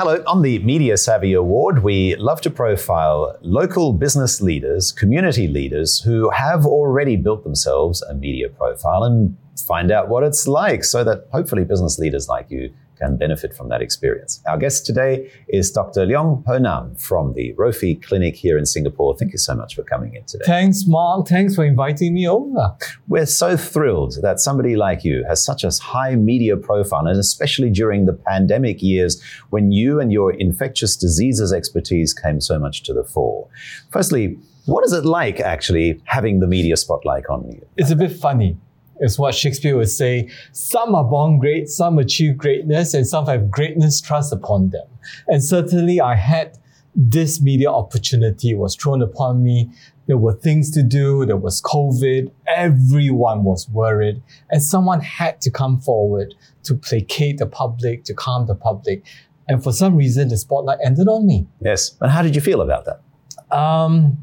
Hello, on the Media Savvy Award, we love to profile local business leaders, community leaders who have already built themselves a media profile and find out what it's like so that hopefully business leaders like you can benefit from that experience. Our guest today is Dr. Leong Hoe Nam from the Rophi Clinic here in Singapore. Thank you so much for coming in today. Thanks, Mark. Thanks for inviting me over. We're so thrilled that somebody like you has such a high media profile, and especially during the pandemic years when you and your infectious diseases expertise came so much to the fore. Firstly, what is it like actually having the media spotlight on you? It's a bit funny is what Shakespeare would say. Some are born great, some achieve greatness, and some have greatness thrust upon them. And certainly I had this media opportunity was thrown upon me. There were things to do. There was COVID. Everyone was worried. And someone had to come forward to placate the public, to calm the public. And for some reason, the spotlight ended on me. Yes. And how did you feel about that? Um,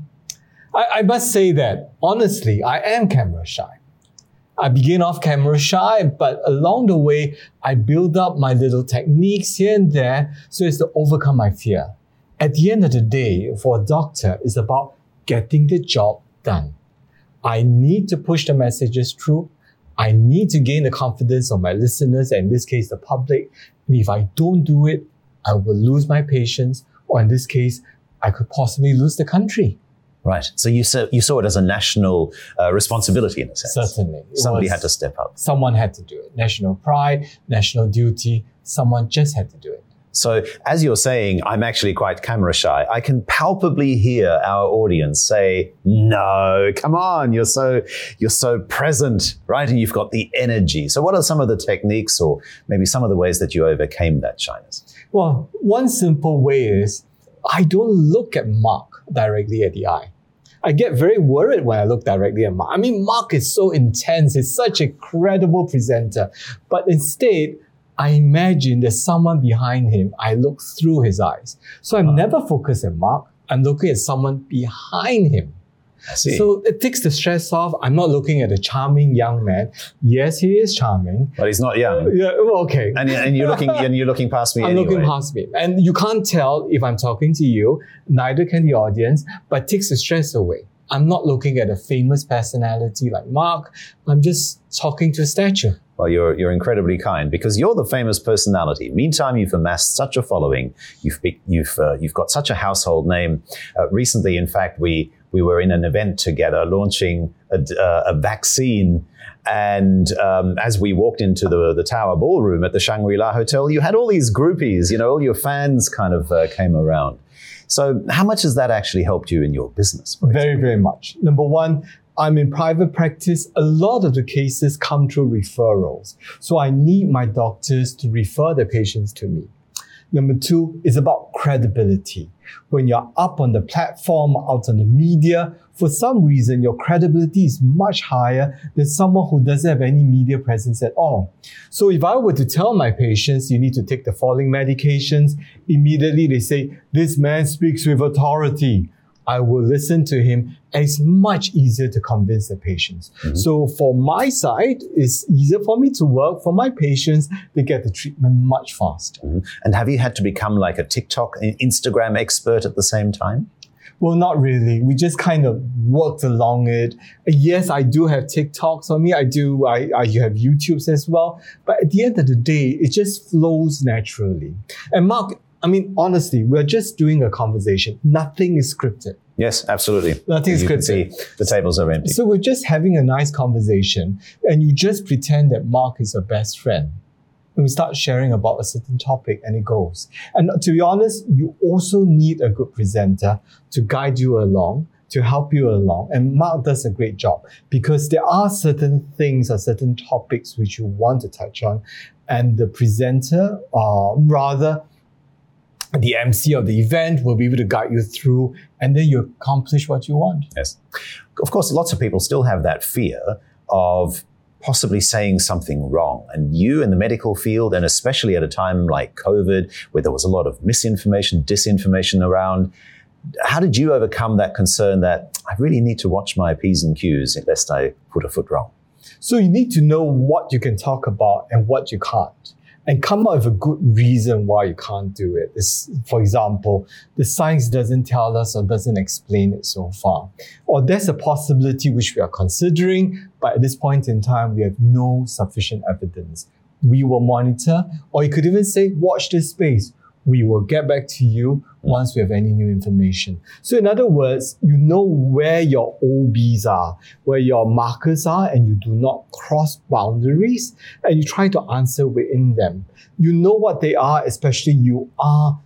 I, I must say that honestly, I am camera shy. I begin off camera shy, but along the way, I build up my little techniques here and there so as to overcome my fear. At the end of the day, for a doctor, it's about getting the job done. I need to push the messages through. I need to gain the confidence of my listeners, and in this case, the public. And if I don't do it, I will lose my patients, or in this case, I could possibly lose the country. Right. So you saw, you saw it as a national uh, responsibility in a sense. Certainly. It Somebody had to step up. Someone had to do it. National pride, national duty, someone just had to do it. So as you're saying, I'm actually quite camera shy. I can palpably hear our audience say, "No, come on, you're so you're so present, right? And you've got the energy." So what are some of the techniques or maybe some of the ways that you overcame that shyness? Well, one simple way is I don't look at Mark directly at the eye. I get very worried when I look directly at Mark. I mean, Mark is so intense, he's such a credible presenter. But instead, I imagine there's someone behind him. I look through his eyes. So I'm ah. never focused at Mark. I'm looking at someone behind him. So it takes the stress off. I'm not looking at a charming young man. Yes, he is charming. but he's not young. Yeah, well, okay. And, and you're looking and you're looking past me I'm anyway. looking past me. And you can't tell if I'm talking to you, neither can the audience, but it takes the stress away. I'm not looking at a famous personality like Mark. I'm just talking to a statue. Well, you're, you're incredibly kind because you're the famous personality. Meantime, you've amassed such a following. You've, you've, uh, you've got such a household name. Uh, recently, in fact, we, we were in an event together launching a, uh, a vaccine. And um, as we walked into the, the Tower Ballroom at the Shangri La Hotel, you had all these groupies, you know, all your fans kind of uh, came around. So, how much has that actually helped you in your business? Very, very much. Number one, I'm in private practice. A lot of the cases come through referrals. So I need my doctors to refer the patients to me. Number two is about credibility. When you're up on the platform, out on the media, for some reason, your credibility is much higher than someone who doesn't have any media presence at all. So if I were to tell my patients, you need to take the following medications, immediately they say, this man speaks with authority. I will listen to him. And it's much easier to convince the patients. Mm-hmm. So for my side, it's easier for me to work. For my patients, they get the treatment much faster. Mm-hmm. And have you had to become like a TikTok, and Instagram expert at the same time? Well, not really. We just kind of worked along it. Yes, I do have TikToks on me. I do. I, I have YouTubes as well. But at the end of the day, it just flows naturally. And Mark, I mean, honestly, we're just doing a conversation. Nothing is scripted. Yes, absolutely. Nothing is you can scripted. see, the tables are empty. So we're just having a nice conversation, and you just pretend that Mark is your best friend. And we start sharing about a certain topic, and it goes. And to be honest, you also need a good presenter to guide you along, to help you along. And Mark does a great job because there are certain things or certain topics which you want to touch on, and the presenter, or rather, the MC of the event will be able to guide you through, and then you accomplish what you want. Yes. Of course, lots of people still have that fear of possibly saying something wrong. And you in the medical field, and especially at a time like COVID, where there was a lot of misinformation, disinformation around, how did you overcome that concern that I really need to watch my P's and Q's lest I put a foot wrong? So you need to know what you can talk about and what you can't. And come up with a good reason why you can't do it. This, for example, the science doesn't tell us or doesn't explain it so far. Or there's a possibility which we are considering, but at this point in time, we have no sufficient evidence. We will monitor, or you could even say, watch this space. We will get back to you once we have any new information. So, in other words, you know where your OBs are, where your markers are, and you do not cross boundaries, and you try to answer within them. You know what they are, especially you are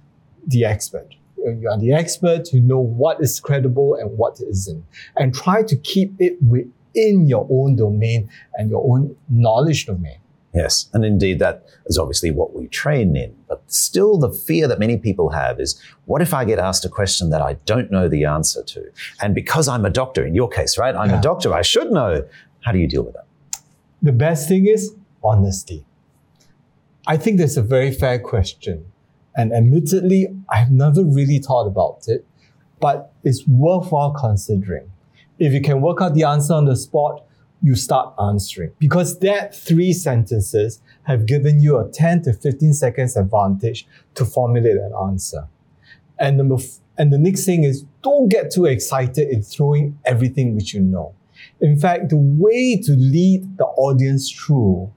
the expert. You are the expert, you know what is credible and what isn't, and try to keep it within your own domain and your own knowledge domain. Yes, and indeed that is obviously what we train in. But still, the fear that many people have is what if I get asked a question that I don't know the answer to? And because I'm a doctor, in your case, right? I'm yeah. a doctor, I should know. How do you deal with that? The best thing is honesty. I think that's a very fair question. And admittedly, I've never really thought about it, but it's worthwhile considering. If you can work out the answer on the spot, you start answering because that three sentences have given you a 10 to 15 seconds advantage to formulate an answer. And number f- and the next thing is don't get too excited in throwing everything which you know. In fact, the way to lead the audience through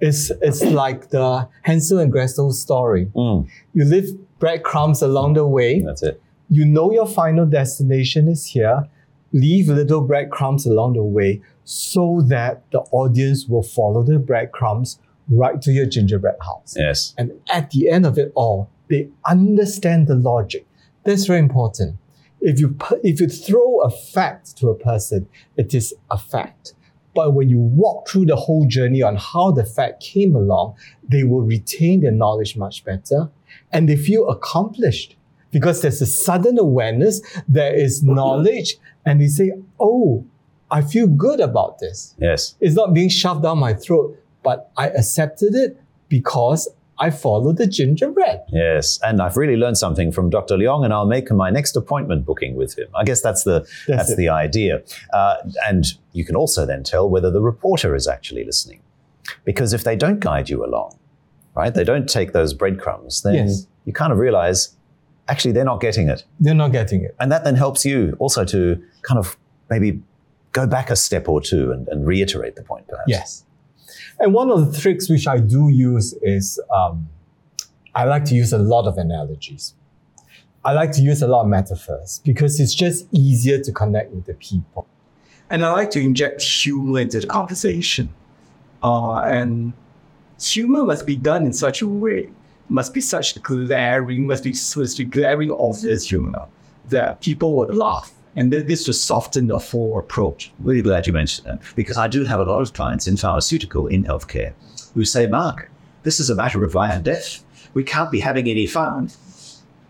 is it's like the Hansel and Gretel story. Mm. You leave breadcrumbs along the way. That's it. You know your final destination is here. Leave little breadcrumbs along the way so that the audience will follow the breadcrumbs right to your gingerbread house. Yes. And at the end of it all, they understand the logic. That's very important. If you if you throw a fact to a person, it is a fact. But when you walk through the whole journey on how the fact came along, they will retain their knowledge much better and they feel accomplished because there's a sudden awareness, there is knowledge, and they say, Oh, I feel good about this. Yes. It's not being shoved down my throat, but I accepted it because I followed the gingerbread. Yes, and I've really learned something from Dr. Leong, and I'll make my next appointment booking with him. I guess that's the that's, that's the idea, uh, and you can also then tell whether the reporter is actually listening, because if they don't guide you along, right, they don't take those breadcrumbs, then yes. you kind of realize actually they're not getting it. They're not getting it, and that then helps you also to kind of maybe go back a step or two and, and reiterate the point, perhaps. Yes. And one of the tricks which I do use is um, I like to use a lot of analogies. I like to use a lot of metaphors because it's just easier to connect with the people. And I like to inject humor into the conversation. Uh, and humor must be done in such a way, must be such glaring, must be such glaring obvious humor that people would laugh and this to softened the full approach. Really glad you mentioned that because I do have a lot of clients in pharmaceutical, in healthcare, who say, Mark, this is a matter of life and death. We can't be having any fun.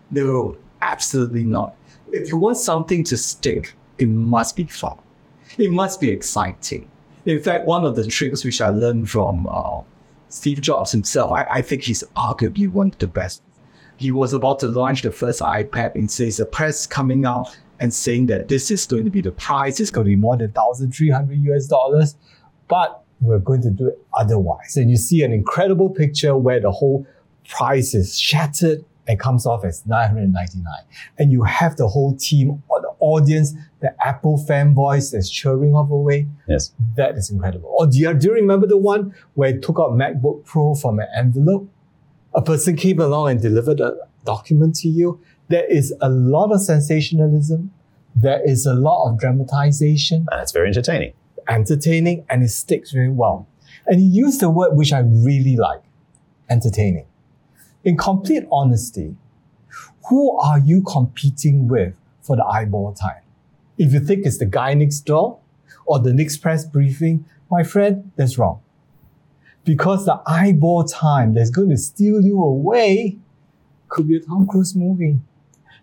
No, absolutely not. If you want something to stick, it must be fun. It must be exciting. In fact, one of the tricks which I learned from uh, Steve Jobs himself, I, I think he's arguably one of the best. He was about to launch the first iPad and says the press coming out and saying that this is going to be the price, it's going to be more than 1,300 US dollars, but we're going to do it otherwise. And you see an incredible picture where the whole price is shattered and comes off as 999. And you have the whole team or the audience, the Apple fanboys that's cheering off away. Yes. That is incredible. Or do you, do you remember the one where it took out MacBook Pro from an envelope? A person came along and delivered a document to you there is a lot of sensationalism. There is a lot of dramatization. And it's very entertaining. Entertaining, and it sticks very well. And he used the word which I really like entertaining. In complete honesty, who are you competing with for the eyeball time? If you think it's the guy next door or the next press briefing, my friend, that's wrong. Because the eyeball time that's going to steal you away could be a Tom Cruise movie.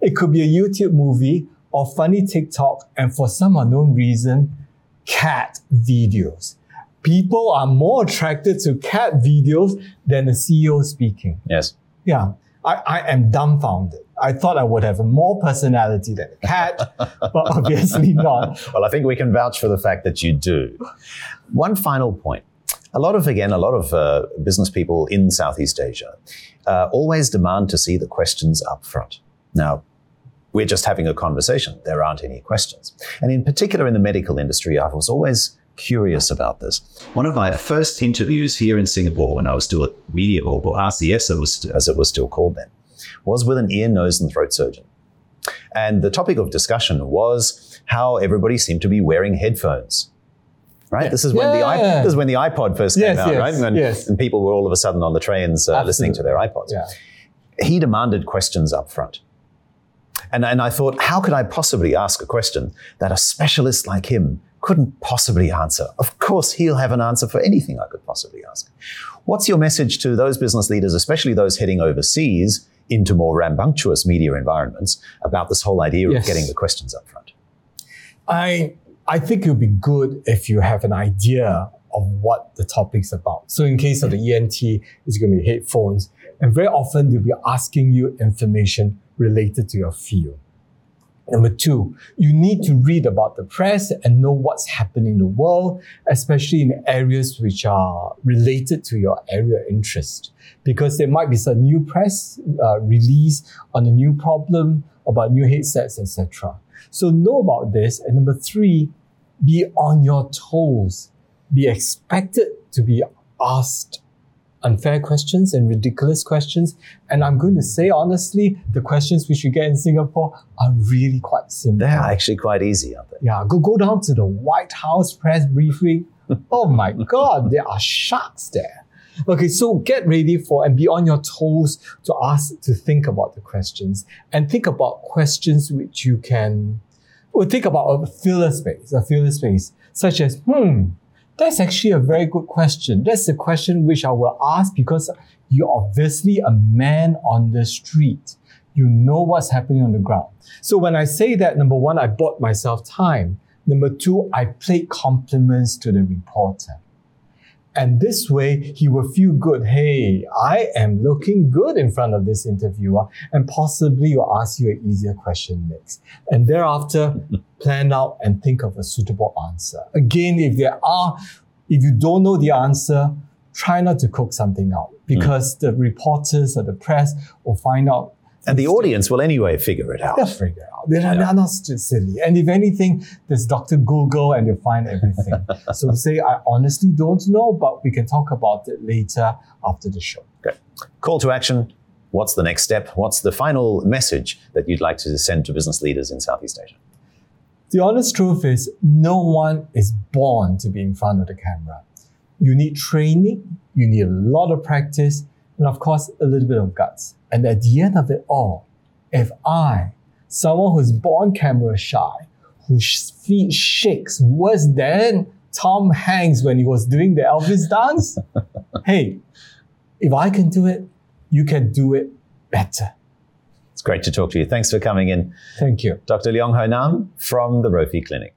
It could be a YouTube movie or funny TikTok, and for some unknown reason, cat videos. People are more attracted to cat videos than the CEO speaking. Yes. Yeah. I, I am dumbfounded. I thought I would have more personality than a cat, but obviously not. Well, I think we can vouch for the fact that you do. One final point. a lot of, again, a lot of uh, business people in Southeast Asia uh, always demand to see the questions up front. Now, we're just having a conversation. There aren't any questions. And in particular, in the medical industry, I was always curious about this. One of my first interviews here in Singapore when I was still at MediaCorp, or RCS, as it was still called then, was with an ear, nose, and throat surgeon. And the topic of discussion was how everybody seemed to be wearing headphones. Right. Yeah. This is when the iP- this is when the iPod first Yes, came out, yes, right? And, yes. and people were all of a sudden on the trains uh, listening to their iPods. Yeah. He demanded questions up front. And, and I thought, how could I possibly ask a question that a specialist like him couldn't possibly answer? Of course, he'll have an answer for anything I could possibly ask. What's your message to those business leaders, especially those heading overseas into more rambunctious media environments, about this whole idea Yes. of getting the questions up front? I I think it would be good if you have an idea of what the topic's about. So in case of the ENT, it's going to be headphones, and very often they'll be asking you information related to your field. Number two, you need to read about the press and know what's happening in the world, especially in areas which are related to your area of interest. Because there might be some new press uh, release on a new problem, about new headsets, etc. So know about this. And number three, be on your toes. Be expected to be asked unfair questions and ridiculous questions. And I'm going to say honestly, the questions which you get in Singapore are really quite simple. They're actually quite easy, aren't they? Yeah, go go down to the White House press briefing. oh my God, there are sharks there. Okay, so get ready for and be on your toes to ask to think about the questions and think about questions which you can. Well, think about a filler space, a filler space, such as hmm. That's actually a very good question. That's the question which I will ask because you're obviously a man on the street. You know what's happening on the ground. So when I say that, number one, I bought myself time. Number two, I played compliments to the reporter. And this way, he will feel good. Hey, I am looking good in front of this interviewer, and possibly will ask you an easier question next. And thereafter, plan out and think of a suitable answer. Again, if there are, if you don't know the answer, try not to cook something out hmm. because the reporters or the press will find out And the audience will anyway figure it out. They'll figure it out. They're, they're not silly. And if anything, there's Dr. Google and they'll find everything. so say, I honestly don't know, but we can talk about it later after the show. Okay. Call to action. What's the next step? What's the final message that you'd like to send to business leaders in Southeast Asia? The honest truth is, no one is born to be in front of the camera. You need training, you need a lot of practice, and of course, a little bit of guts. And at the end of it all, if I, someone who's born camera shy, whose feet shakes worse than Tom Hanks when he was doing the Elvis dance, hey, if I can do it, you can do it better. It's great to talk to you. Thanks for coming in, Thank you. Dr. Leong Hoe Nam from the Rophi Clinic.